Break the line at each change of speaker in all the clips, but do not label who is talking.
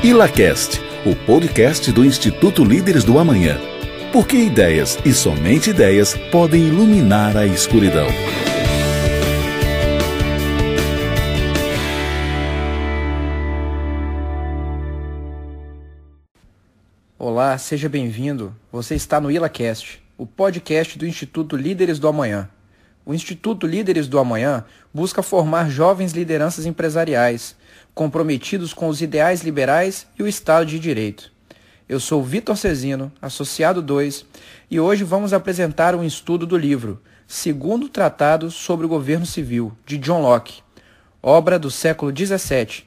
ILACAST, o podcast do Instituto Líderes do Amanhã. Porque ideias e somente ideias podem iluminar a escuridão.
Olá, seja bem-vindo. Você está no ILACAST, o podcast do Instituto Líderes do Amanhã. O Instituto Líderes do Amanhã busca formar jovens lideranças empresariais comprometidos com os ideais liberais e o Estado de Direito. Eu sou Vitor Cezino, associado 2, e hoje vamos apresentar um estudo do livro Segundo Tratado sobre o Governo Civil, de John Locke, obra do século XVII,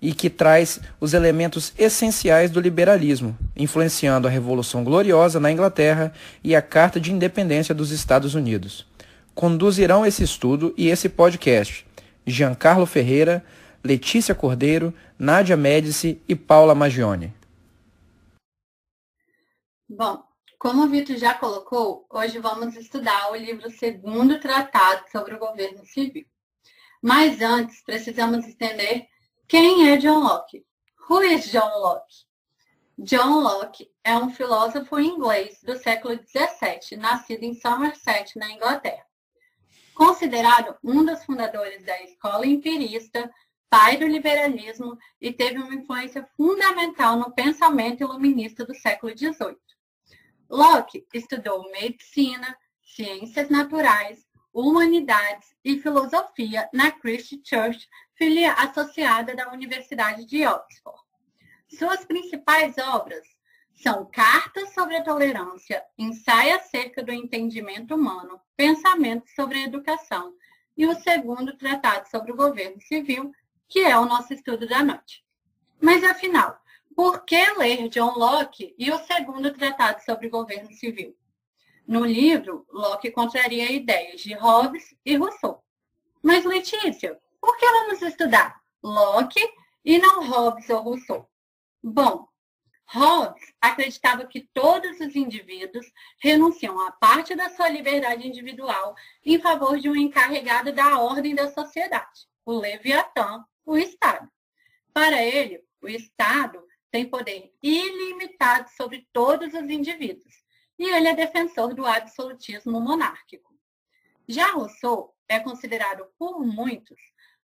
e que traz os elementos essenciais do liberalismo, influenciando a Revolução Gloriosa na Inglaterra e a Carta de Independência dos Estados Unidos. Conduzirão esse estudo e esse podcast Giancarlo Ferreira, Letícia Cordeiro, Nádia Médici e Paula Magione.
Bom, como o Vitor já colocou, hoje vamos estudar o livro Segundo Tratado sobre o Governo Civil. Mas antes, precisamos entender quem é John Locke. Who is John Locke? John Locke é um filósofo inglês do século XVII, nascido em Somerset, na Inglaterra. Considerado um dos fundadores da escola empirista, pai do liberalismo e teve uma influência fundamental no pensamento iluminista do século XVIII. Locke estudou medicina, ciências naturais, humanidades e filosofia na Christ Church, filha associada da Universidade de Oxford. Suas principais obras são Cartas sobre a Tolerância, Ensaio acerca do entendimento humano, Pensamento sobre a Educação e o segundo Tratado sobre o Governo Civil, que é o nosso estudo da noite. Mas afinal, por que ler John Locke e o segundo tratado sobre governo civil? No livro, Locke contraria ideias de Hobbes e Rousseau. Mas, Letícia, por que vamos estudar Locke e não Hobbes ou Rousseau? Bom, Hobbes acreditava que todos os indivíduos renunciam a parte da sua liberdade individual em favor de um encarregado da ordem da sociedade, o Leviatã o Estado. Para ele, o Estado tem poder ilimitado sobre todos os indivíduos, e ele é defensor do absolutismo monárquico. Já Rousseau é considerado por muitos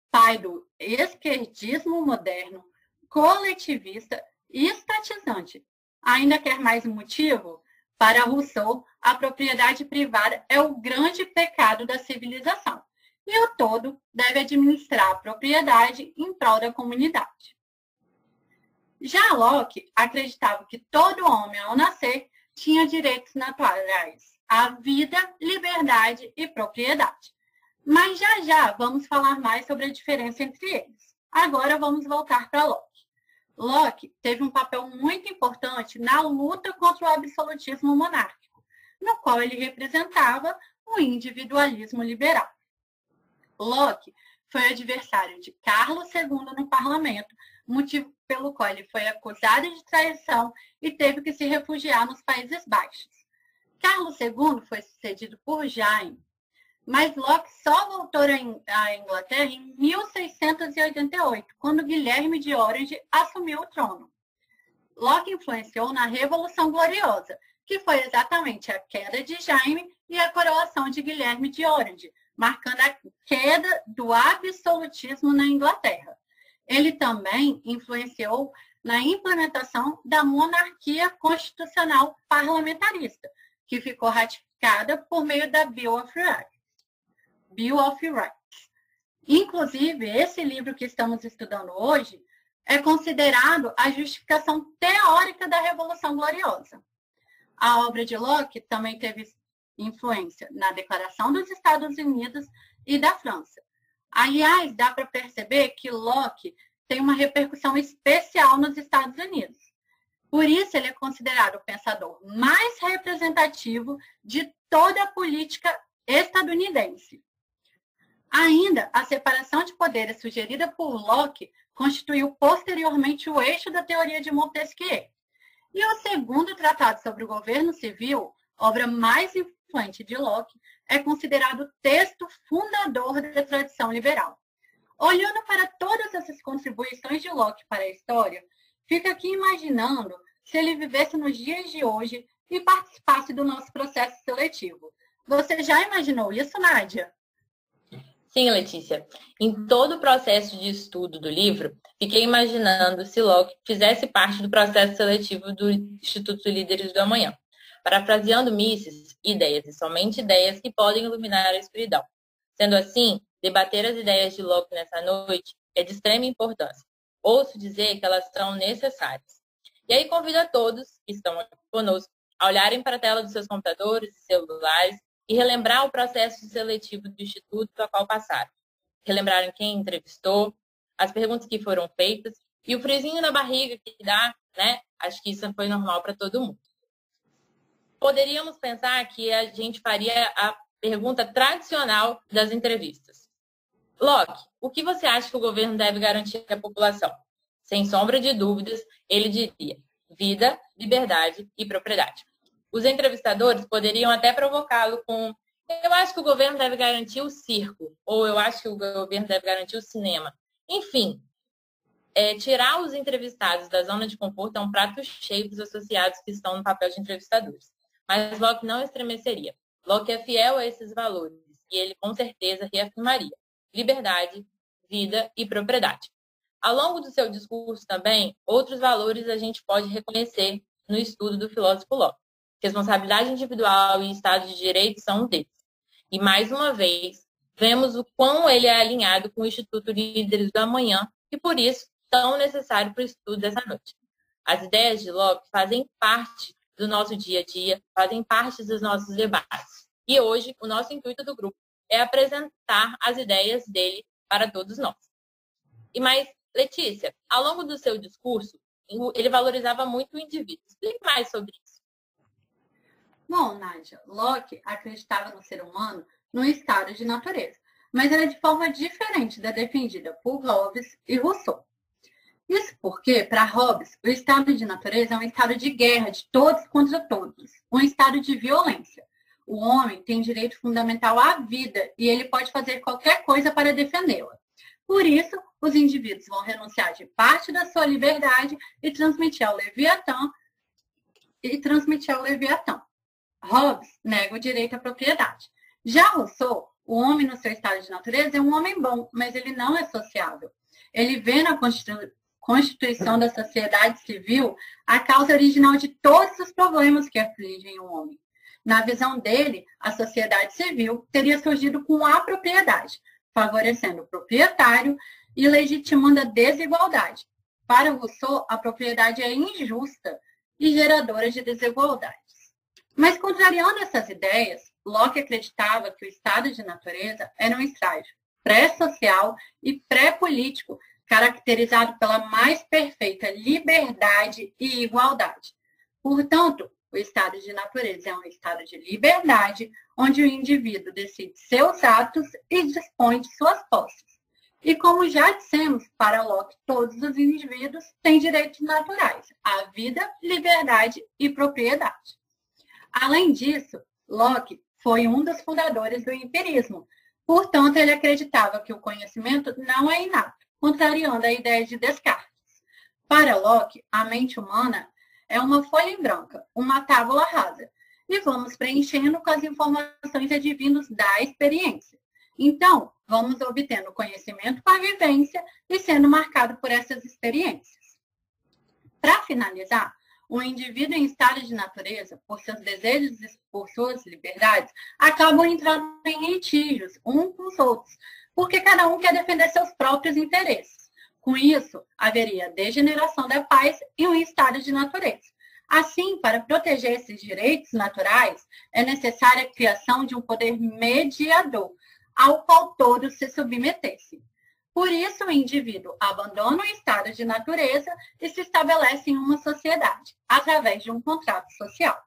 pai do esquerdismo moderno, coletivista e estatizante. Ainda quer mais motivo? Para Rousseau, a propriedade privada é o grande pecado da civilização e o todo deve administrar a propriedade em prol da comunidade. Já Locke acreditava que todo homem, ao nascer, tinha direitos naturais à vida, liberdade e propriedade. Mas já já vamos falar mais sobre a diferença entre eles. Agora vamos voltar para Locke. Locke teve um papel muito importante na luta contra o absolutismo monárquico, no qual ele representava o individualismo liberal. Locke foi adversário de Carlos II no parlamento, motivo pelo qual ele foi acusado de traição e teve que se refugiar nos Países Baixos. Carlos II foi sucedido por Jaime, mas Locke só voltou à Inglaterra em 1688, quando Guilherme de Orange assumiu o trono. Locke influenciou na Revolução Gloriosa, que foi exatamente a queda de Jaime e a coroação de Guilherme de Orange, marcando a queda do absolutismo na Inglaterra. Ele também influenciou na implementação da monarquia constitucional parlamentarista, que ficou ratificada por meio da Bill of Rights. Bill of Rights. Inclusive, esse livro que estamos estudando hoje é considerado a justificação teórica da Revolução Gloriosa. A obra de Locke também teve influência na Declaração dos Estados Unidos e da França. Aliás, dá para perceber que Locke tem uma repercussão especial nos Estados Unidos. Por isso, ele é considerado o pensador mais representativo de toda a política estadunidense. Ainda, a separação de poderes sugerida por Locke constituiu posteriormente o eixo da teoria de Montesquieu. E o segundo tratado sobre o governo civil, obra mais influente de Locke, é considerado o texto fundador da tradição liberal. Olhando para todas essas contribuições de Locke para a história, fica aqui imaginando se ele vivesse nos dias de hoje e participasse do nosso processo seletivo. Você já imaginou isso, Nádia?
Sim, Letícia. Em todo o processo de estudo do livro, fiquei imaginando se Locke fizesse parte do processo seletivo do Instituto Líderes do Amanhã, parafraseando Mises, ideias e somente ideias que podem iluminar a escuridão. Sendo assim, debater as ideias de Locke nessa noite é de extrema importância. Ouço dizer que elas são necessárias. E aí convido a todos que estão aqui conosco a olharem para a tela dos seus computadores e celulares e relembrar o processo seletivo do Instituto a qual passaram. Relembrarem quem entrevistou, as perguntas que foram feitas e o frisinho na barriga que dá, né? Acho que isso foi normal para todo mundo. Poderíamos pensar que a gente faria a pergunta tradicional das entrevistas. Locke, o que você acha que o governo deve garantir à população? Sem sombra de dúvidas, ele diria vida, liberdade e propriedade. Os entrevistadores poderiam até provocá-lo com eu acho que o governo deve garantir o circo, ou eu acho que o governo deve garantir o cinema. Enfim, é, tirar os entrevistados da zona de conforto é um prato cheio dos associados que estão no papel de entrevistadores. Mas Locke não estremeceria. Locke é fiel a esses valores e ele com certeza reafirmaria liberdade, vida e propriedade. Ao longo do seu discurso também, outros valores a gente pode reconhecer no estudo do filósofo Locke. Responsabilidade individual e Estado de Direito são um deles. E, mais uma vez, vemos o quão ele é alinhado com o Instituto Líderes do Amanhã e, por isso, tão necessário para o estudo dessa noite. As ideias de Locke fazem parte do nosso dia a dia, fazem parte dos nossos debates. E hoje, o nosso intuito do grupo é apresentar as ideias dele para todos nós. E mais, Letícia, ao longo do seu discurso, ele valorizava muito o indivíduo. Explique mais sobre isso.
Bom, Nádia, Locke acreditava no ser humano no estado de natureza, mas era de forma diferente da defendida por Hobbes e Rousseau. Isso porque, para Hobbes, o estado de natureza é um estado de guerra de todos contra todos, um estado de violência. O homem tem direito fundamental à vida e ele pode fazer qualquer coisa para defendê-la. Por isso, os indivíduos vão renunciar de parte da sua liberdade e transmitir ao Leviatã e transmitir ao Leviatã. Hobbes nega o direito à propriedade. Já Rousseau, o homem no seu estado de natureza, é um homem bom, mas ele não é sociável. Ele vê na Constituição da sociedade civil a causa original de todos os problemas que afligem o homem. Na visão dele, a sociedade civil teria surgido com a propriedade, favorecendo o proprietário e legitimando a desigualdade. Para Rousseau, a propriedade é injusta e geradora de desigualdade. Mas, contrariando essas ideias, Locke acreditava que o estado de natureza era um estágio pré-social e pré-político, caracterizado pela mais perfeita liberdade e igualdade. Portanto, o estado de natureza é um estado de liberdade, onde o indivíduo decide seus atos e dispõe de suas posses. E como já dissemos, para Locke, todos os indivíduos têm direitos naturais, à vida, liberdade e propriedade. Além disso, Locke foi um dos fundadores do empirismo. Portanto, ele acreditava que o conhecimento não é inato, contrariando a ideia de Descartes. Para Locke, a mente humana é uma folha em branca, uma tábula rasa, e vamos preenchendo com as informações advindas da experiência. Então, vamos obtendo conhecimento com a vivência e sendo marcado por essas experiências. Para finalizar, o indivíduo em estado de natureza, por seus desejos e por suas liberdades, acabam entrando em litígios uns com os outros, porque cada um quer defender seus próprios interesses. Com isso, haveria degeneração da paz e um estado de natureza. Assim, para proteger esses direitos naturais, é necessária a criação de um poder mediador, ao qual todos se submetessem. Por isso, o indivíduo abandona o estado de natureza e se estabelece em uma sociedade, através de um contrato social.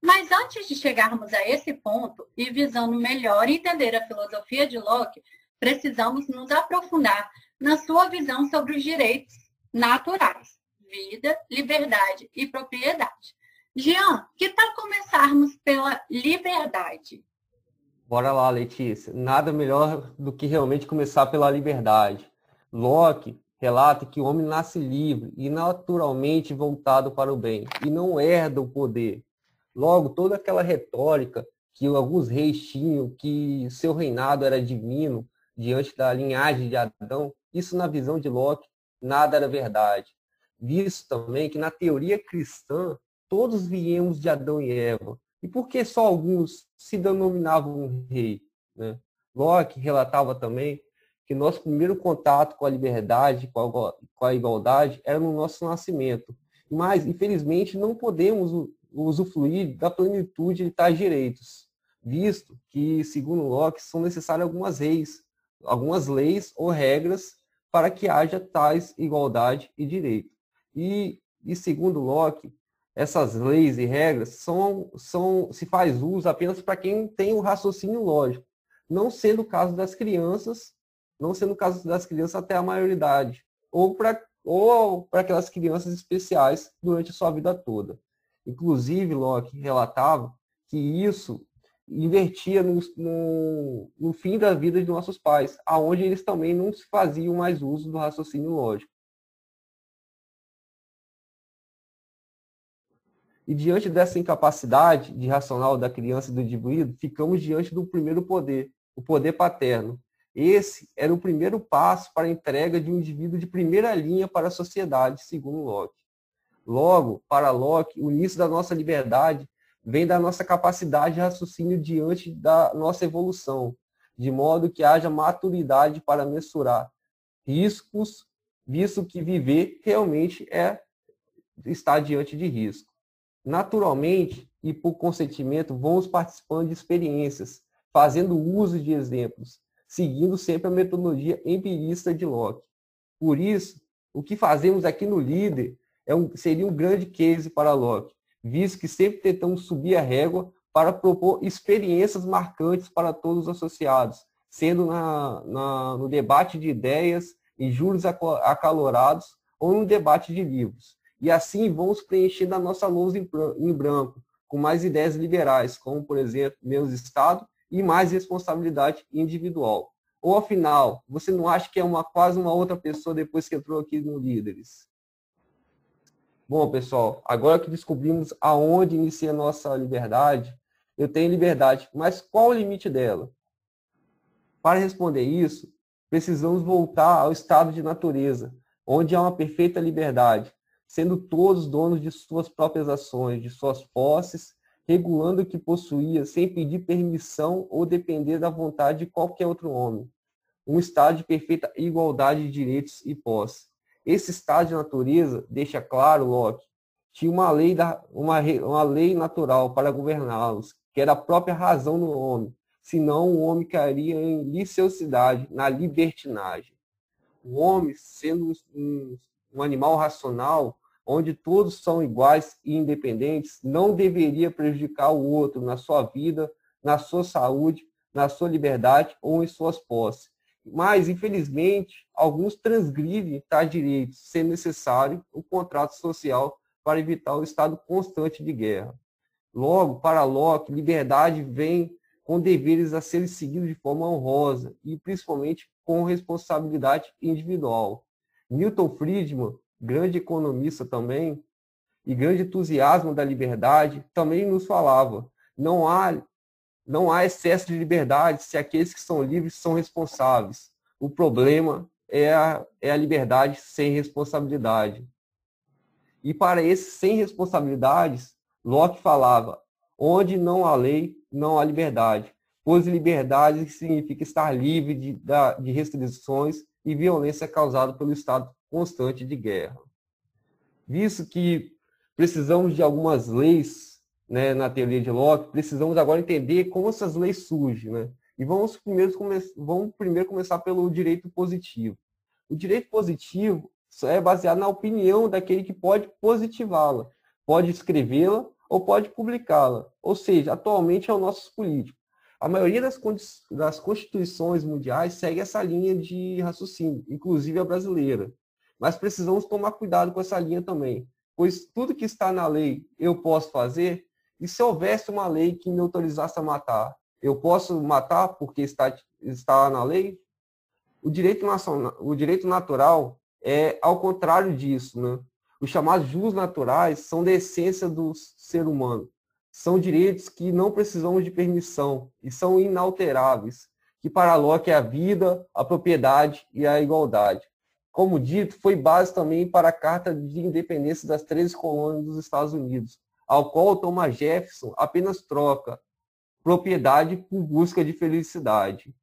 Mas antes de chegarmos a esse ponto e visando melhor entender a filosofia de Locke, precisamos nos aprofundar na sua visão sobre os direitos naturais, vida, liberdade e propriedade. Jean, que tal começarmos pela liberdade?
Bora lá, Letícia. Nada melhor do que realmente começar pela liberdade. Locke relata que o homem nasce livre e naturalmente voltado para o bem e não herda o poder. Logo, toda aquela retórica que alguns reis tinham, que seu reinado era divino diante da linhagem de Adão, isso na visão de Locke, nada era verdade. Visto também que na teoria cristã, todos viemos de Adão e Eva. E por que só alguns se denominavam rei? Né? Locke relatava também que nosso primeiro contato com a liberdade, com a, igualdade, era no nosso nascimento. Mas, infelizmente, não podemos usufruir da plenitude de tais direitos, visto que, segundo Locke, são necessárias algumas leis, algumas leis ou regras para que haja tais igualdade e direito. E, e segundo Locke, essas leis e regras são, são se faz uso apenas para quem tem o raciocínio lógico, não sendo o caso das crianças não sendo o caso das crianças até a maioridade, ou para ou para aquelas crianças especiais durante a sua vida toda. Inclusive, Locke relatava que isso invertia no, no, no, fim da vida de nossos pais, aonde eles também não se faziam mais uso do raciocínio lógico. E diante dessa incapacidade de racional da criança e do indivíduo, ficamos diante do primeiro poder, o poder paterno, esse era o primeiro passo para a entrega de um indivíduo de primeira linha para a sociedade, segundo Locke. Logo, para Locke, o início da nossa liberdade vem da nossa capacidade de raciocínio diante da nossa evolução, de modo que haja maturidade para mensurar riscos, visto que viver realmente é estar diante de risco. Naturalmente, e por consentimento, vamos participando de experiências, fazendo uso de exemplos, seguindo sempre a metodologia empirista de Locke. Por isso, o que fazemos aqui no Líder é um, seria um grande case para Locke, visto que sempre tentamos subir a régua para propor experiências marcantes para todos os associados, sendo na, na, no debate de ideias, em juros acalorados ou no debate de livros. E assim vamos preenchendo a nossa lousa em branco, com mais ideias liberais, como, por exemplo, menos Estado e mais responsabilidade individual. Ou afinal, você não acha que é uma quase uma outra pessoa depois que entrou aqui no Líderes? Bom, pessoal, agora que descobrimos aonde inicia a nossa liberdade, eu tenho liberdade, mas qual o limite dela? Para responder isso, precisamos voltar ao estado de natureza, onde há uma perfeita liberdade, sendo todos donos de suas próprias ações, de suas posses regulando o que possuía sem pedir permissão ou depender da vontade de qualquer outro homem. Um estado de perfeita igualdade de direitos e posse. Esse estado de natureza, deixa claro Locke, tinha uma lei, da, uma, uma lei natural para governá-los, que era a própria razão do homem, senão o homem cairia em liciosidade, na libertinagem. O homem, sendo um, um animal racional, onde todos são iguais e independentes, não deveria prejudicar o outro na sua vida, na sua saúde, na sua liberdade ou em suas posses. Mas, infelizmente, alguns transgridem tais direitos, sendo necessário o contrato social para evitar o estado constante de guerra. Logo, para Locke, liberdade vem com deveres a serem seguidos de forma honrosa e principalmente com responsabilidade individual. Milton Friedman grande economista também, e grande entusiasmo da liberdade, também nos falava: não há, não há excesso de liberdade se aqueles que são livres são responsáveis. O problema é a, é a liberdade sem responsabilidade. E para esses sem responsabilidades, Locke falava: onde não há lei, não há liberdade, pois liberdade significa estar livre de, de restrições e violência causada pelo Estado constante de guerra. Visto que precisamos de algumas leis né, na teoria de Locke, precisamos agora entender como essas leis surgem. Né? E vamos primeiro, come vamos primeiro começar pelo direito positivo. O direito positivo é baseado na opinião daquele que pode positivá-la, pode escrevê-la ou pode publicá-la. Ou seja, atualmente é o nosso político. A maioria das, das constituições mundiais segue essa linha de raciocínio, inclusive a brasileira. Mas precisamos tomar cuidado com essa linha também, pois tudo que está na lei eu posso fazer, e se houvesse uma lei que me autorizasse a matar, eu posso matar porque está, está na lei? O direito, nacional, o direito natural é ao contrário disso, né? Os chamados jus naturais são da essência do ser humano. São direitos que não precisamos de permissão e são inalteráveis, que para Locke é a vida, a propriedade e a igualdade. Como dito, foi base também para a Carta de Independência das 13 colônias dos Estados Unidos, ao qual Thomas Jefferson apenas troca propriedade por busca de felicidade.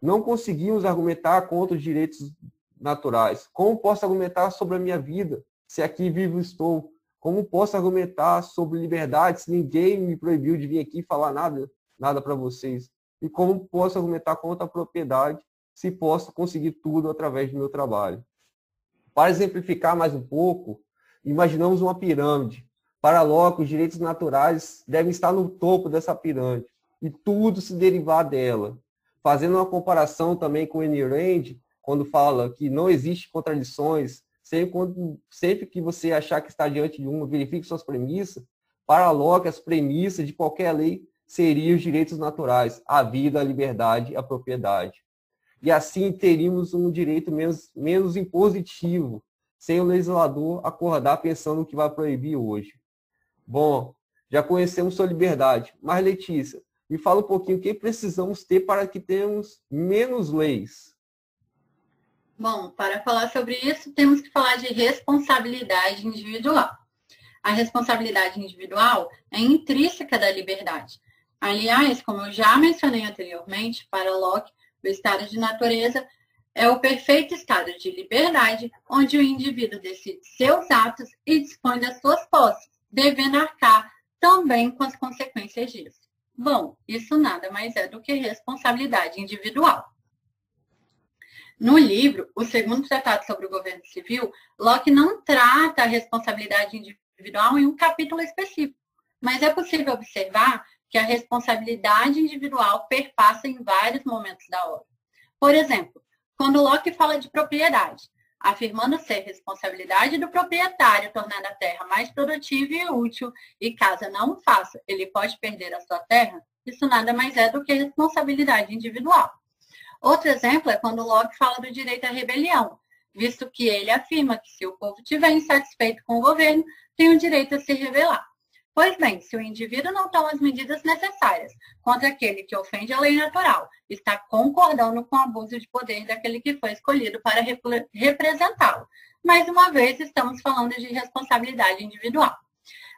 Não conseguimos argumentar contra os direitos naturais. Como posso argumentar sobre a minha vida se aqui vivo estou? Como posso argumentar sobre liberdade se ninguém me proibiu de vir aqui falar nada, nada para vocês? E como posso argumentar contra a propriedade se posso conseguir tudo através do meu trabalho? Para exemplificar mais um pouco, imaginamos uma pirâmide. Para Locke, os direitos naturais devem estar no topo dessa pirâmide e tudo se derivar dela. Fazendo uma comparação também com Anne Rand, quando fala que não existe contradições, sempre, quando, sempre que você achar que está diante de uma, verifique suas premissas. Para Locke, as premissas de qualquer lei seriam os direitos naturais, a vida, a liberdade, a propriedade. E assim teríamos um direito menos, menos impositivo, sem o legislador acordar pensando o que vai proibir hoje. Bom, já conhecemos sua liberdade, mas Letícia, me fala um pouquinho o que precisamos ter para que tenhamos menos leis.
Bom, para falar sobre isso, temos que falar de responsabilidade individual. A responsabilidade individual é intrínseca da liberdade. Aliás, como eu já mencionei anteriormente, para Locke, o estado de natureza é o perfeito estado de liberdade, onde o indivíduo decide seus atos e dispõe das suas posses, devendo arcar também com as consequências disso. Bom, isso nada mais é do que responsabilidade individual. No livro, o segundo tratado sobre o governo civil, Locke não trata a responsabilidade individual em um capítulo específico, mas é possível observar que a responsabilidade individual perpassa em vários momentos da obra. Por exemplo, quando Locke fala de propriedade, afirmando ser responsabilidade do proprietário tornar a terra mais produtiva e útil, e caso não o faça, ele pode perder a sua terra, isso nada mais é do que responsabilidade individual. Outro exemplo é quando Locke fala do direito à rebelião, visto que ele afirma que se o povo estiver insatisfeito com o governo, tem o direito a se rebelar. Pois bem, se o indivíduo não toma as medidas necessárias contra aquele que ofende a lei natural, está concordando com o abuso de poder daquele que foi escolhido para representá-lo. Mais uma vez, estamos falando de responsabilidade individual.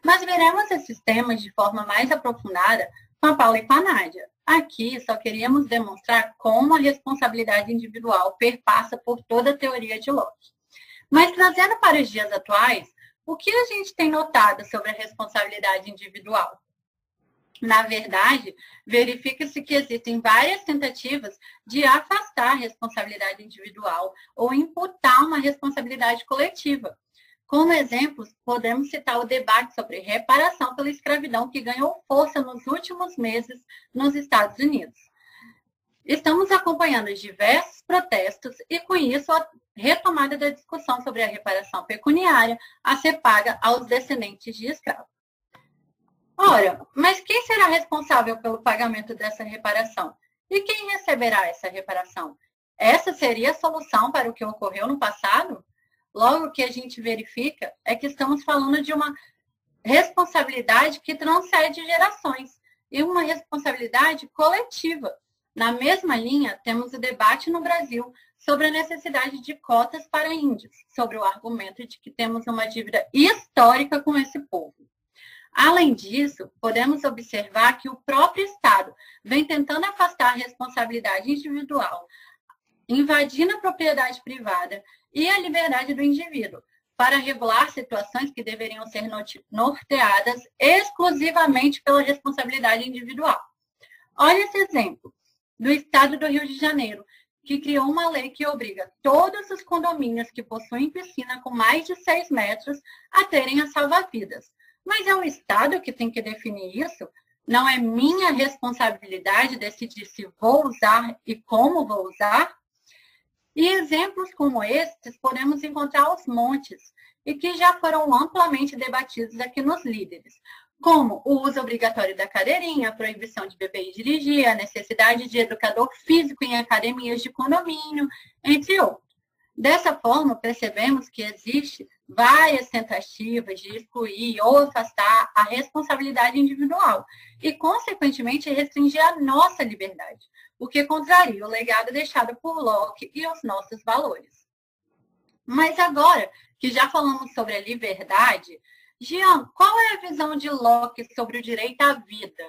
Mas veremos esses temas de forma mais aprofundada com a Paula e com a Nádia. Aqui só queríamos demonstrar como a responsabilidade individual perpassa por toda a teoria de Locke. Mas trazendo para os dias atuais, o que a gente tem notado sobre a responsabilidade individual? Na verdade, verifica-se que existem várias tentativas de afastar a responsabilidade individual ou imputar uma responsabilidade coletiva. Como exemplos, podemos citar o debate sobre reparação pela escravidão que ganhou força nos últimos meses nos Estados Unidos. Estamos acompanhando diversos protestos e, com isso, retomada da discussão sobre a reparação pecuniária a ser paga aos descendentes de escravos. Ora, mas quem será responsável pelo pagamento dessa reparação? E quem receberá essa reparação? Essa seria a solução para o que ocorreu no passado? Logo, o que a gente verifica é que estamos falando de uma responsabilidade que transcende gerações e uma responsabilidade coletiva na mesma linha, temos o debate no Brasil sobre a necessidade de cotas para índios, sobre o argumento de que temos uma dívida histórica com esse povo. Além disso, podemos observar que o próprio Estado vem tentando afastar a responsabilidade individual, invadindo a propriedade privada e a liberdade do indivíduo, para regular situações que deveriam ser norteadas exclusivamente pela responsabilidade individual. Olha esse exemplo do Estado do Rio de Janeiro, que criou uma lei que obriga todos os condomínios que possuem piscina com mais de 6 metros a terem a salva-vidas. Mas é o Estado que tem que definir isso? Não é minha responsabilidade decidir se vou usar e como vou usar? E exemplos como estes podemos encontrar aos montes e que já foram amplamente debatidos aqui nos líderes como o uso obrigatório da cadeirinha, a proibição de beber e dirigir, a necessidade de educador físico em academias de condomínio, entre outros. Dessa forma, percebemos que existe várias tentativas de excluir ou afastar a responsabilidade individual e, consequentemente, restringir a nossa liberdade, o que contraria o legado deixado por Locke e os nossos valores. Mas agora que já falamos sobre a liberdade, Jean, qual é a visão de Locke sobre o direito à vida?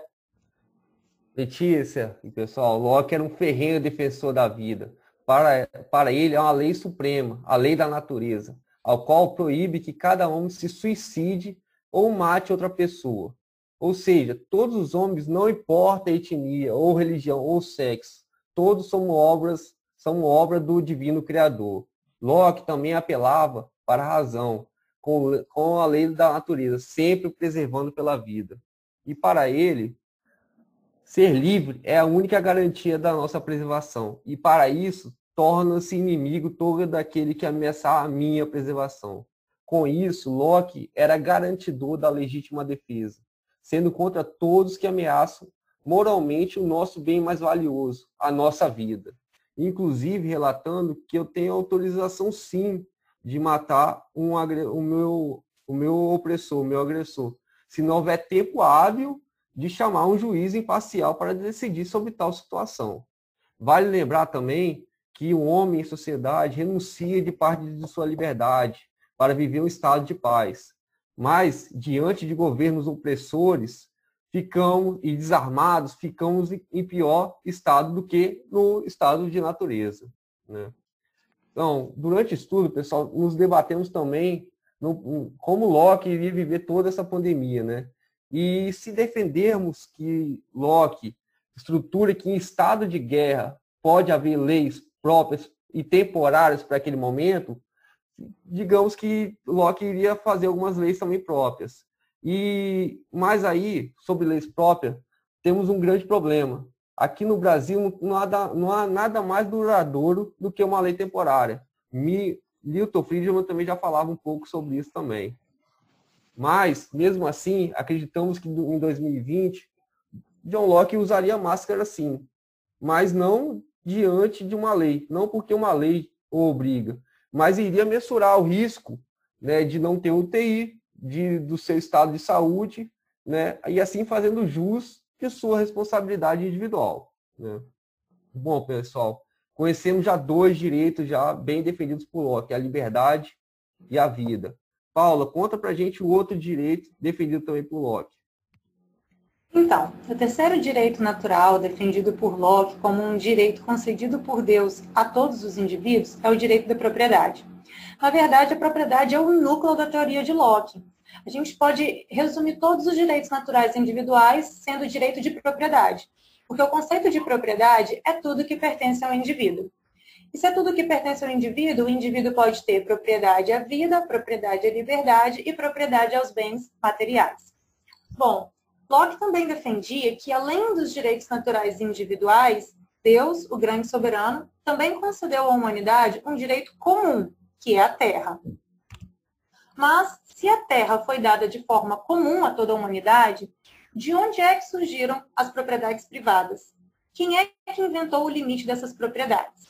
Letícia e pessoal, Locke era um ferrenho defensor da vida. Para, para ele é uma lei suprema, a lei da natureza, ao qual proíbe que cada homem se suicide ou mate outra pessoa. Ou seja, todos os homens, não importa a etnia, ou religião, ou sexo, todos são obras, são obra do divino Criador. Locke também apelava para a razão, com, com a lei da natureza, sempre preservando pela vida. E para ele, ser livre é a única garantia da nossa preservação. E para isso, torna-se inimigo todo daquele que ameaçar a minha preservação. Com isso, Locke era garantidor da legítima defesa, sendo contra todos que ameaçam moralmente o nosso bem mais valioso, a nossa vida. Inclusive relatando que eu tenho autorização sim de matar um, o, meu, o meu opressor, o meu agressor, se não houver tempo hábil de chamar um juiz imparcial para decidir sobre tal situação. Vale lembrar também que o homem em sociedade renuncia de parte de sua liberdade para viver um estado de paz. Mas, diante de governos opressores, ficamos e desarmados, ficamos em pior estado do que no estado de natureza. Né? Então, durante o estudo, pessoal, nos debatemos também no, como Locke iria viver toda essa pandemia, né? E se defendermos que Locke estrutura que em estado de guerra pode haver leis próprias e temporárias para aquele momento, digamos que Locke iria fazer algumas leis também próprias. E mas aí, sobre leis próprias, temos um grande problema. Aqui no Brasil não há, não há nada mais duradouro do que uma lei temporária. Milton Friedman também já falava um pouco sobre isso também. Mas, mesmo assim, acreditamos que em 2020, John Locke usaria máscara sim, mas não diante de uma lei, não porque uma lei o obriga, mas iria mensurar o risco né, de não ter UTI, de, do seu estado de saúde, né, e assim fazendo jus de sua responsabilidade individual. Né? Bom, pessoal, conhecemos já dois direitos já bem defendidos por Locke, a liberdade e a vida. Paula, conta pra gente o outro direito defendido também por Locke.
Então, o terceiro direito natural defendido por Locke como um direito concedido por Deus a todos os indivíduos é o direito da propriedade. Na verdade, a propriedade é o núcleo da teoria de Locke. A gente pode resumir todos os direitos naturais individuais sendo direito de propriedade, porque o conceito de propriedade é tudo que pertence ao indivíduo. E se é tudo que pertence ao indivíduo, o indivíduo pode ter propriedade à vida, propriedade à liberdade e propriedade aos bens materiais. Bom, Locke também defendia que, além dos direitos naturais individuais, Deus, o grande soberano, também concedeu à humanidade um direito comum, que é a terra. Mas, se a terra foi dada de forma comum a toda a humanidade, de onde é que surgiram as propriedades privadas? Quem é que inventou o limite dessas propriedades?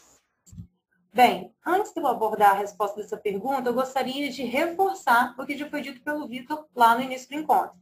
Bem, antes de eu abordar a resposta dessa pergunta, eu gostaria de reforçar o que já foi dito pelo Vitor lá no início do encontro.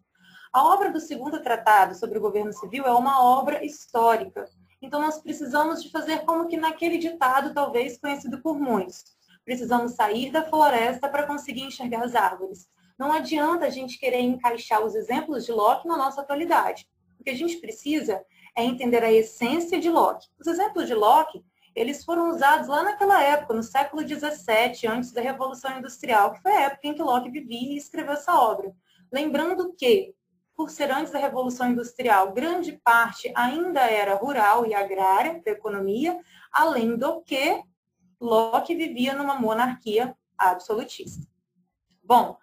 A obra do segundo tratado sobre o governo civil é uma obra histórica. Então, nós precisamos de fazer como que naquele ditado, talvez conhecido por muitos. Precisamos sair da floresta para conseguir enxergar as árvores. Não adianta a gente querer encaixar os exemplos de Locke na nossa atualidade. O que a gente precisa é entender a essência de Locke. Os exemplos de Locke, eles foram usados lá naquela época, no século XVII, antes da Revolução Industrial, que foi a época em que Locke vivia e escreveu essa obra. Lembrando que, por ser antes da Revolução Industrial, grande parte ainda era rural e agrária da economia, além do que Locke vivia numa monarquia absolutista. Bom,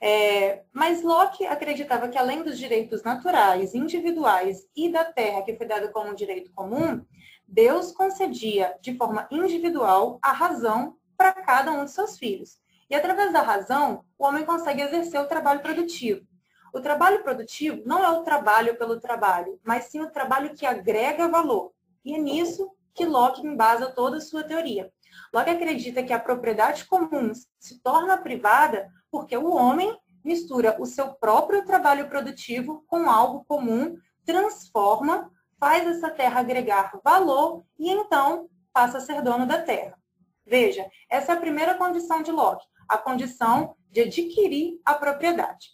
é, mas Locke acreditava que além dos direitos naturais, individuais e da terra, que foi dado como um direito comum, Deus concedia de forma individual a razão para cada um de seus filhos. E através da razão, o homem consegue exercer o trabalho produtivo. O trabalho produtivo não é o trabalho pelo trabalho, mas sim o trabalho que agrega valor. E é nisso que Locke embasa toda a sua teoria. Locke acredita que a propriedade comum se torna privada porque o homem mistura o seu próprio trabalho produtivo com algo comum, transforma, faz essa terra agregar valor e então passa a ser dono da terra. Veja, essa é a primeira condição de Locke, a condição de adquirir a propriedade.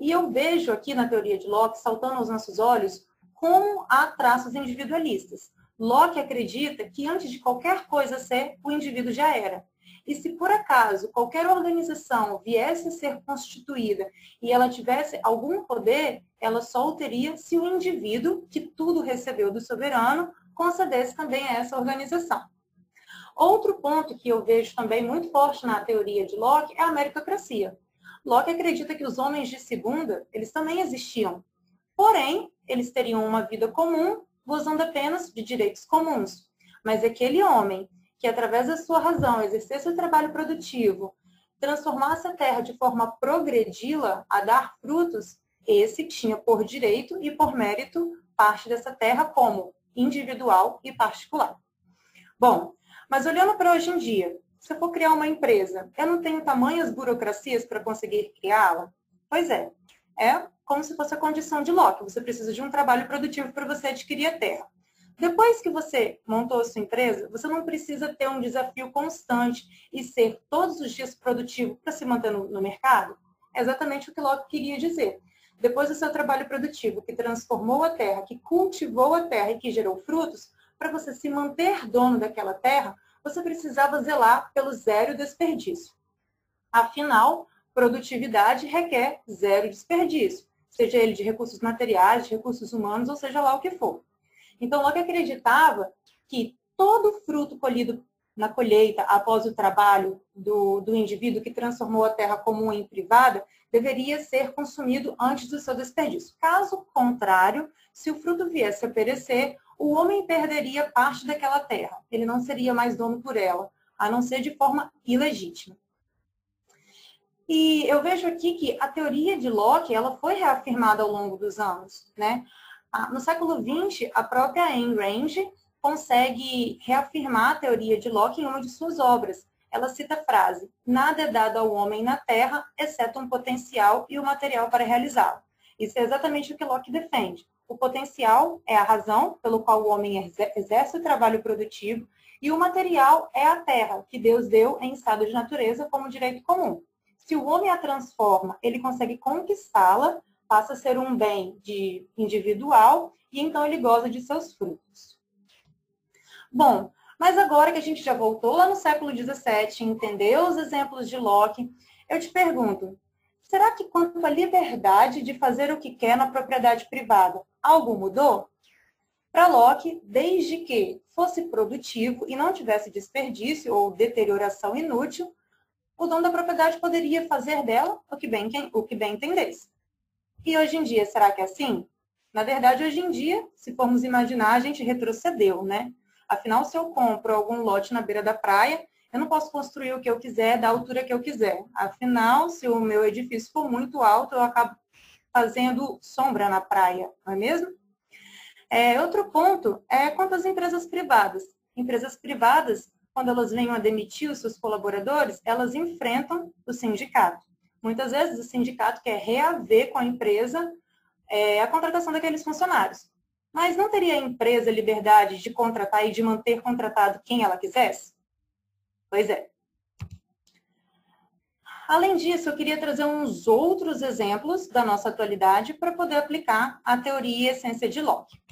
E eu vejo aqui na teoria de Locke, saltando aos nossos olhos, como há traços individualistas. Locke acredita que antes de qualquer coisa ser, o indivíduo já era. E se por acaso qualquer organização viesse a ser constituída e ela tivesse algum poder, ela só o teria se o indivíduo, que tudo recebeu do soberano, concedesse também a essa organização. Outro ponto que eu vejo também muito forte na teoria de Locke é a meritocracia. Locke acredita que os homens de segunda, eles também existiam. Porém, eles teriam uma vida comum, gozando apenas de direitos comuns. Mas aquele homem que, através da sua razão, exercesse o trabalho produtivo, transformasse a terra de forma progredi-la, a dar frutos, esse tinha por direito e por mérito parte dessa terra como individual e particular. Bom, mas olhando para hoje em dia, se eu for criar uma empresa, eu não tenho tamanhas burocracias para conseguir criá-la? Pois é, é como se fosse a condição de Locke. Você precisa de um trabalho produtivo para você adquirir a terra. Depois que você montou a sua empresa, você não precisa ter um desafio constante e ser todos os dias produtivo para se manter no, no mercado? É exatamente o que Locke queria dizer. Depois do seu trabalho produtivo, que transformou a terra, que cultivou a terra e que gerou frutos, para você se manter dono daquela terra, você precisava zelar pelo zero desperdício. Afinal, produtividade requer zero desperdício, seja ele de recursos materiais, de recursos humanos, ou seja lá o que for. Então, Locke acreditava que todo fruto colhido na colheita após o trabalho do, do indivíduo que transformou a terra comum em privada deveria ser consumido antes do seu desperdício. Caso contrário, se o fruto viesse a perecer, o homem perderia parte daquela terra. Ele não seria mais dono por ela, a não ser de forma ilegítima. E eu vejo aqui que a teoria de Locke ela foi reafirmada ao longo dos anos. Né? No século XX, a própria Ayn Rand consegue reafirmar a teoria de Locke em uma de suas obras. Ela cita a frase: Nada é dado ao homem na Terra, exceto um potencial e o material para realizá-lo. Isso é exatamente o que Locke defende. O potencial é a razão pelo qual o homem exerce o trabalho produtivo e o material é a terra, que Deus deu em estado de natureza como direito comum. Se o homem a transforma, ele consegue conquistá-la, passa a ser um bem de individual e então ele goza de seus frutos. Bom, mas agora que a gente já voltou lá no século XVII, entendeu os exemplos de Locke, eu te pergunto, será que quanto à liberdade de fazer o que quer na propriedade privada, algo mudou? Para Locke, desde que fosse produtivo e não tivesse desperdício ou deterioração inútil, o dono da propriedade poderia fazer dela o que bem, o que bem entendesse. E hoje em dia, será que é assim? Na verdade, hoje em dia, se formos imaginar, a gente retrocedeu, né? Afinal, se eu compro algum lote na beira da praia, eu não posso construir o que eu quiser, da altura que eu quiser. Afinal, se o meu edifício for muito alto, eu acabo fazendo sombra na praia, não é mesmo? É, outro ponto é quanto às empresas privadas. Empresas privadas, quando elas venham a demitir os seus colaboradores, elas enfrentam o sindicato. Muitas vezes o sindicato quer reaver com a empresa é, a contratação daqueles funcionários. Mas não teria a empresa liberdade de contratar e de manter contratado quem ela quisesse? Pois é. Além disso, eu queria trazer uns outros exemplos da nossa atualidade para poder aplicar a teoria e essência de Locke.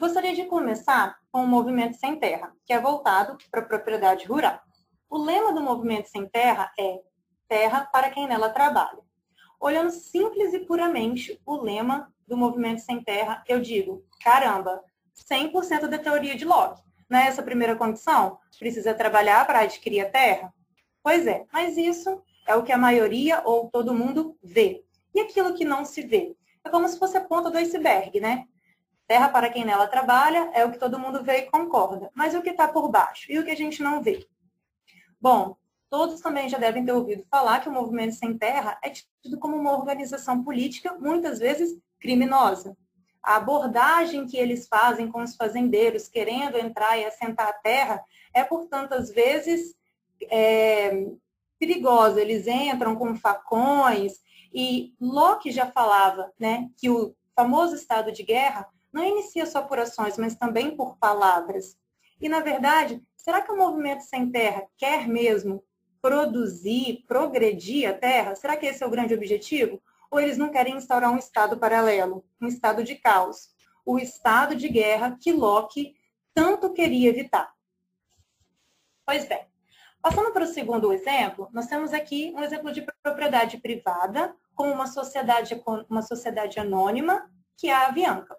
Gostaria de começar com o Movimento Sem Terra, que é voltado para a propriedade rural. O lema do Movimento Sem Terra é Terra para quem nela trabalha. Olhando simples e puramente o lema do Movimento Sem Terra, eu digo, caramba, 100% da teoria de Locke nessa primeira condição? Precisa trabalhar para adquirir a terra? Pois é, mas isso é o que a maioria ou todo mundo vê. E aquilo que não se vê? É como se fosse a ponta do iceberg, né? Terra para quem nela trabalha é o que todo mundo vê e concorda. Mas o que está por baixo? E o que a gente não vê? Bom, todos também já devem ter ouvido falar que o Movimento Sem Terra é tido como uma organização política, muitas vezes criminosa. a abordagem que eles fazem com os fazendeiros querendo entrar e assentar a terra é por tantas vezes é, perigosa. Eles entram com facões e Locke já falava né, que o famoso estado de guerra não inicia só por ações, mas também por palavras. E, na verdade, será que o movimento sem terra quer mesmo produzir, progredir a terra? Será que esse é o grande objetivo? Ou eles não querem instaurar um estado paralelo, um estado de caos? O estado de guerra que Locke tanto queria evitar. Pois bem, passando para o segundo exemplo, nós temos aqui um exemplo de propriedade privada com uma sociedade, uma sociedade anônima, que é a Avianca.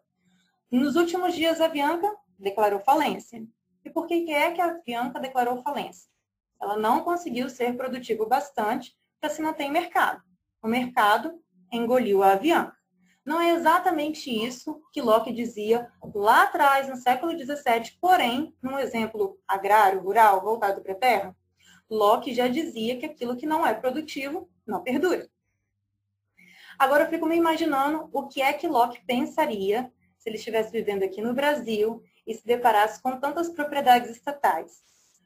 Nos últimos dias, a Avianca declarou falência. E por que é que a Avianca declarou falência? Ela não conseguiu ser produtivo bastante para se manter em mercado. O mercado engoliu a Avianca. Não é exatamente isso que Locke dizia lá atrás, no século XVII, porém, num exemplo agrário, rural, voltado para a terra, Locke já dizia que aquilo que não é produtivo não perdura. Agora eu fico me imaginando o que é que Locke pensaria se ele estivesse vivendo aqui no Brasil e se deparasse com tantas propriedades estatais.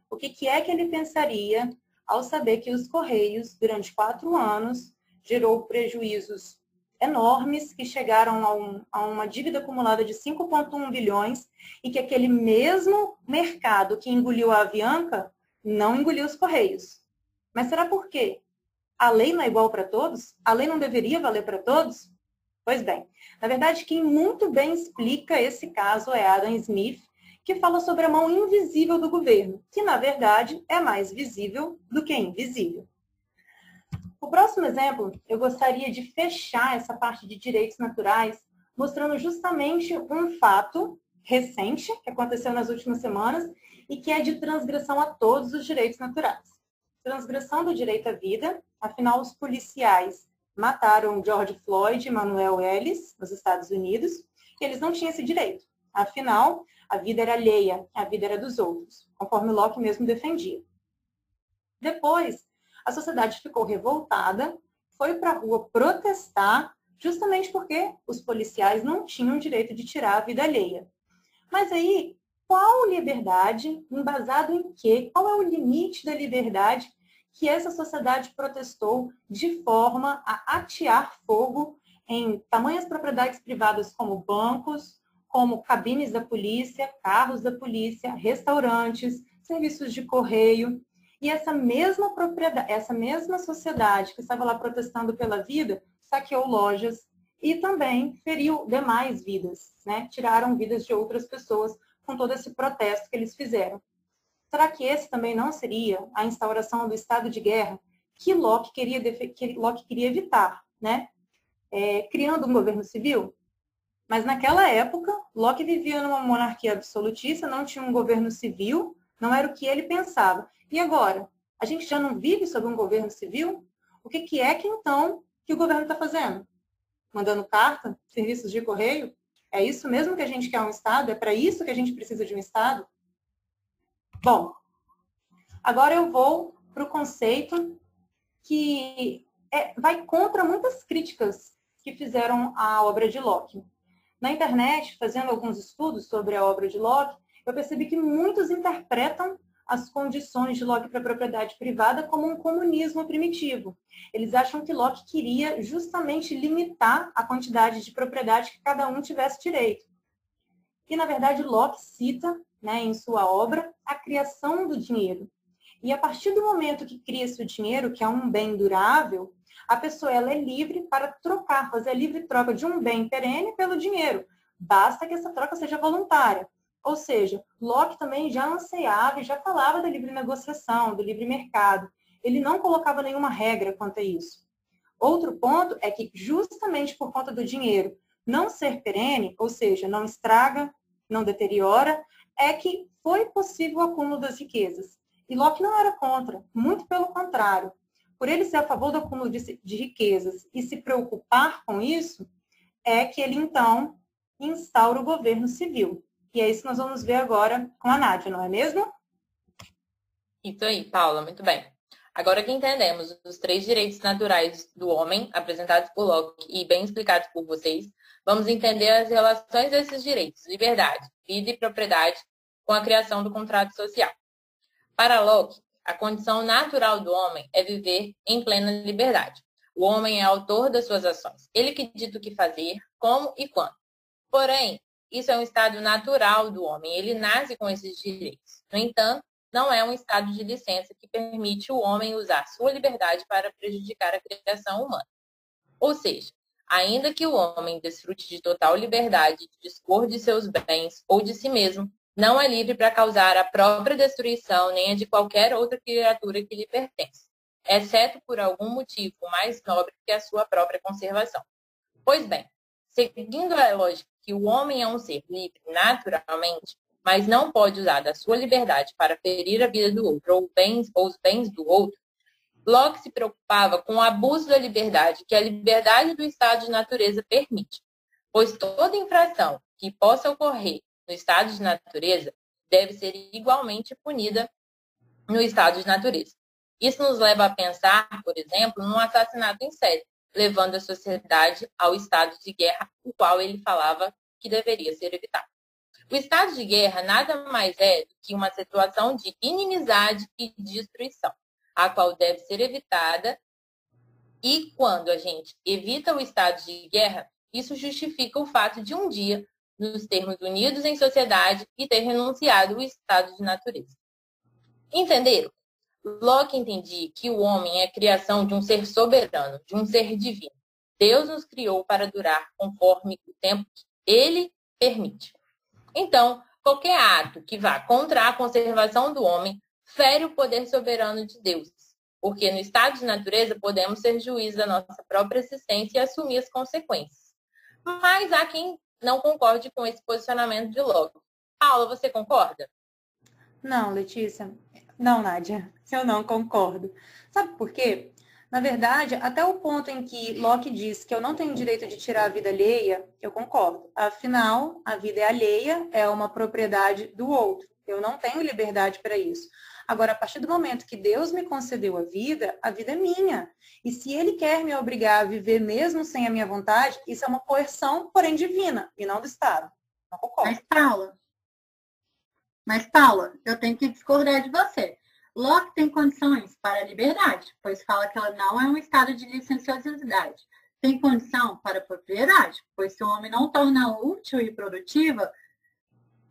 O que, que é que ele pensaria ao saber que os Correios, durante quatro anos, gerou prejuízos enormes que chegaram a, um, a uma dívida acumulada de 5,1 bilhões e que aquele mesmo mercado que engoliu a Avianca não engoliu os Correios. Mas será por quê? A lei não é igual para todos? A lei não deveria valer para todos? Pois bem, na verdade, quem muito bem explica esse caso é Adam Smith, que fala sobre a mão invisível do governo, que na verdade é mais visível do que invisível. O próximo exemplo, eu gostaria de fechar essa parte de direitos naturais, mostrando justamente um fato recente que aconteceu nas últimas semanas e que é de transgressão a todos os direitos naturais. Transgressão do direito à vida, afinal, os policiais mataram George Floyd e Manuel Ellis, nos Estados Unidos, eles não tinham esse direito. Afinal, a vida era alheia, a vida era dos outros, conforme Locke mesmo defendia. Depois, a sociedade ficou revoltada, foi para a rua protestar, justamente porque os policiais não tinham o direito de tirar a vida alheia. Mas aí, qual liberdade, embasado em quê? Qual é o limite da liberdade que essa sociedade protestou de forma a atear fogo em tamanhas propriedades privadas como bancos, como cabines da polícia, carros da polícia, restaurantes, serviços de correio. E essa mesma propriedade, essa mesma sociedade que estava lá protestando pela vida, saqueou lojas e também feriu demais vidas, né? Tiraram vidas de outras pessoas com todo esse protesto que eles fizeram. Será que esse também não seria a instauração do estado de guerra que Locke queria, que Locke queria evitar, né? É, criando um governo civil? Mas naquela época, Locke vivia numa monarquia absolutista, não tinha um governo civil, não era o que ele pensava. E agora? A gente já não vive sob um governo civil? O que, que é que então que o governo está fazendo? Mandando carta, serviços de correio? É isso mesmo que a gente quer um Estado? É para isso que a gente precisa de um Estado? Bom, agora eu vou para o conceito que é, vai contra muitas críticas que fizeram a obra de Locke. Na internet, fazendo alguns estudos sobre a obra de Locke, eu percebi que muitos interpretam as condições de Locke para a propriedade privada como um comunismo primitivo. Eles acham que Locke queria justamente limitar a quantidade de propriedade que cada um tivesse direito. E, na verdade, Locke cita né, em sua obra, a criação do dinheiro. E a partir do momento que cria-se o dinheiro, que é um bem durável, a pessoa ela é livre para trocar, fazer a livre troca de um bem perene pelo dinheiro. Basta que essa troca seja voluntária. Ou seja, Locke também já anseava e já falava da livre negociação, do livre mercado. Ele não colocava nenhuma regra quanto a isso. Outro ponto é que, justamente por conta do dinheiro não ser perene, ou seja, não estraga, não deteriora, é que foi possível o acúmulo das riquezas. E Locke não era contra, muito pelo contrário. Por ele ser a favor do acúmulo de, de riquezas e se preocupar com isso, é que ele então instaura o governo civil. E é isso que nós vamos ver agora com a Nádia, não é mesmo?
Isso aí, Paula, muito bem. Agora que entendemos os três direitos naturais do homem, apresentados por Locke e bem explicados por vocês, vamos entender as relações desses direitos, liberdade, vida e propriedade, com a criação do contrato social. Para Locke, a condição natural do homem é viver em plena liberdade. O homem é autor das suas ações. Ele que dita o que fazer, como e quando. Porém, isso é um estado natural do homem. Ele nasce com esses direitos. No entanto, não é um estado de licença que permite o homem usar sua liberdade para prejudicar a criação humana. Ou seja, ainda que o homem desfrute de total liberdade de dispor de seus bens ou de si mesmo, não é livre para causar a própria destruição nem a de qualquer outra criatura que lhe pertence, exceto por algum motivo mais nobre que a sua própria conservação. Pois bem, seguindo a lógica que o homem é um ser livre naturalmente, mas não pode usar da sua liberdade para ferir a vida do outro ou, bens, ou os bens do outro, Locke se preocupava com o abuso da liberdade que a liberdade do estado de natureza permite, pois toda infração que possa ocorrer no estado de natureza deve ser igualmente punida no estado de natureza. Isso nos leva a pensar, por exemplo, num assassinato em série, levando a sociedade ao estado de guerra, o qual ele falava que deveria ser evitado. O estado de guerra nada mais é do que uma situação de inimizade e destruição, a qual deve ser evitada. E quando a gente evita o estado de guerra, isso justifica o fato de um dia nos termos unidos em sociedade e ter renunciado o estado de natureza. Entenderam? Locke entendia que o homem é a criação de um ser soberano, de um ser divino. Deus nos criou para durar conforme o tempo que ele permite. Então, qualquer ato que vá contra a conservação do homem fere o poder soberano de Deus, porque no estado de natureza podemos ser juízes da nossa própria existência e assumir as consequências. Mas há quem não concorde com esse posicionamento de Locke. Paula, você concorda?
Não, Letícia. Não, Nádia, eu não concordo. Sabe por quê? Na verdade, até o ponto em que Locke diz que eu não tenho direito de tirar a vida alheia, eu concordo. Afinal, a vida é alheia, é uma propriedade do outro. Eu não tenho liberdade para isso. Agora, a partir do momento que Deus me concedeu a vida, a vida é minha. E se Ele quer me obrigar a viver mesmo sem a minha vontade, isso é uma coerção, porém divina, e não do Estado. Não concordo.
Mas, Paula, mas, Paula, eu tenho que discordar de você. Locke tem condições para a liberdade, pois fala que ela não é um estado de licenciosidade. Tem condição para a propriedade, pois se o homem não torna útil e produtiva,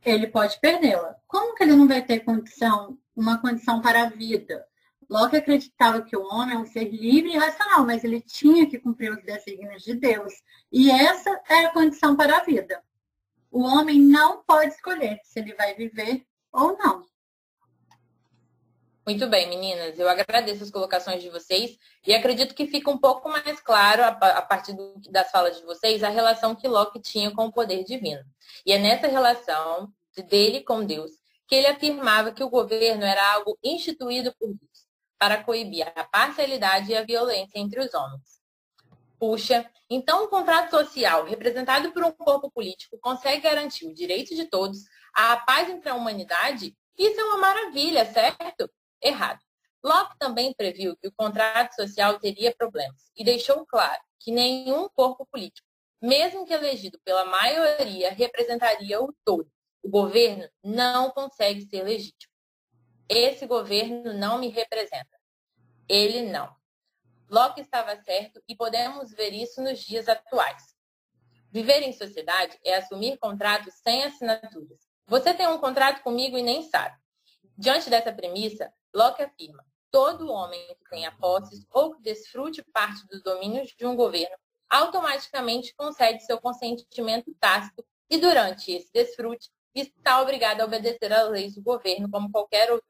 ele pode perdê-la. Como que ele não vai ter condição, uma condição para a vida? Locke acreditava que o homem é um ser livre e racional, mas ele tinha que cumprir os desígnios de Deus. E essa é a condição para a vida. O homem não pode escolher se ele vai viver ou não.
Muito bem, meninas. Eu agradeço as colocações de vocês e acredito que fica um pouco mais claro, a partir das falas de vocês, a relação que Locke tinha com o poder divino. E é nessa relação dele com Deus que ele afirmava que o governo era algo instituído por Deus para coibir a parcialidade e a violência entre os homens. Puxa, então um contrato social representado por um corpo político consegue garantir o direito de todos à paz entre a humanidade? Isso é uma maravilha, certo? errado. Locke também previu que o contrato social teria problemas e deixou claro que nenhum corpo político, mesmo que elegido pela maioria, representaria o todo. O governo não consegue ser legítimo. Esse governo não me representa. Ele não. Locke estava certo e podemos ver isso nos dias atuais. Viver em sociedade é assumir contratos sem assinaturas. Você tem um contrato comigo e nem sabe. Diante dessa premissa, Locke afirma: todo homem que tenha posses ou que desfrute parte dos domínios de um governo automaticamente concede seu consentimento tácito e, durante esse desfrute, está obrigado a obedecer às leis do governo como qualquer outro.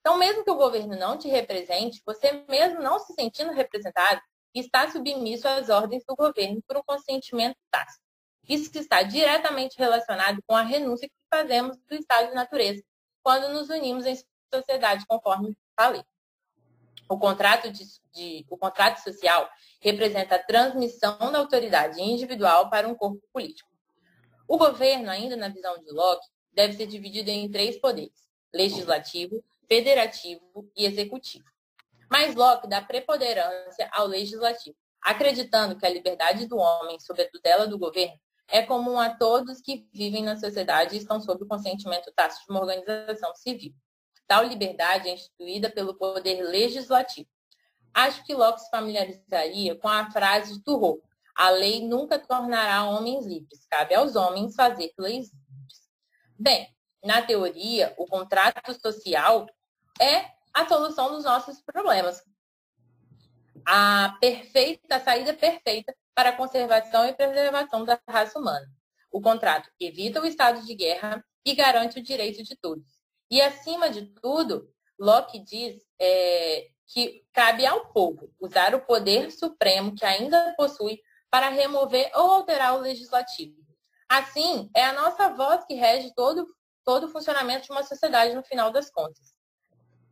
Então, mesmo que o governo não te represente, você mesmo não se sentindo representado, está submisso às ordens do governo por um consentimento tácito. Isso está diretamente relacionado com a renúncia que fazemos do estado de natureza quando nos unimos em sociedade, conforme falei. O contrato, de, de, o contrato social representa a transmissão da autoridade individual para um corpo político. O governo, ainda na visão de Locke, deve ser dividido em três poderes: legislativo, federativo e executivo. Mas Locke dá preponderância ao legislativo, acreditando que a liberdade do homem sob a tutela do governo é comum a todos que vivem na sociedade e estão sob o consentimento tácito de uma organização civil. Tal liberdade é instituída pelo poder legislativo. Acho que Locke se familiarizaria com a frase de Turreau, a lei nunca tornará homens livres, cabe aos homens fazer leis livres. Bem, na teoria, o contrato social é a solução dos nossos problemas. A perfeita, a saída perfeita para a conservação e preservação da raça humana. O contrato evita o estado de guerra e garante o direito de todos. E, acima de tudo, Locke diz é, que cabe ao povo usar o poder supremo que ainda possui para remover ou alterar o legislativo. Assim, é a nossa voz que rege todo, todo o funcionamento de uma sociedade no final das contas.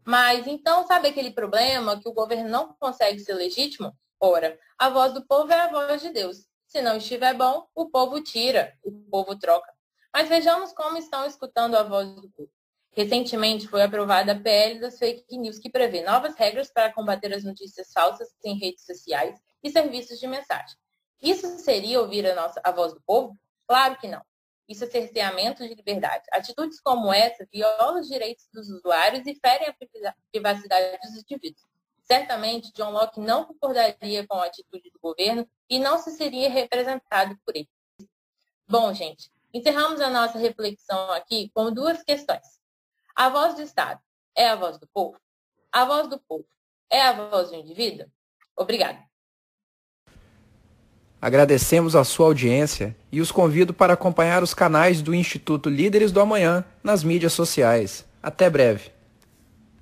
Mas então, sabe aquele problema que o governo não consegue ser legítimo? Ora, a voz do povo é a voz de Deus. Se não estiver bom, o povo tira, o povo troca. Mas vejamos como estão escutando a voz do povo. Recentemente foi aprovada a PL das fake news que prevê novas regras para combater as notícias falsas em redes sociais e serviços de mensagem. Isso seria ouvir a, nossa, a voz do povo? Claro que não. Isso é cerceamento de liberdade. Atitudes como essa violam os direitos dos usuários e ferem a privacidade dos indivíduos. Certamente, John Locke não concordaria com a atitude do governo e não se seria representado por ele. Bom, gente, encerramos a nossa reflexão aqui com duas questões. A voz do Estado é a voz do povo? A voz do povo é a voz do indivíduo? Obrigada.
Agradecemos a sua audiência e os convido para acompanhar os canais do Instituto Líderes do Amanhã nas mídias sociais. Até breve.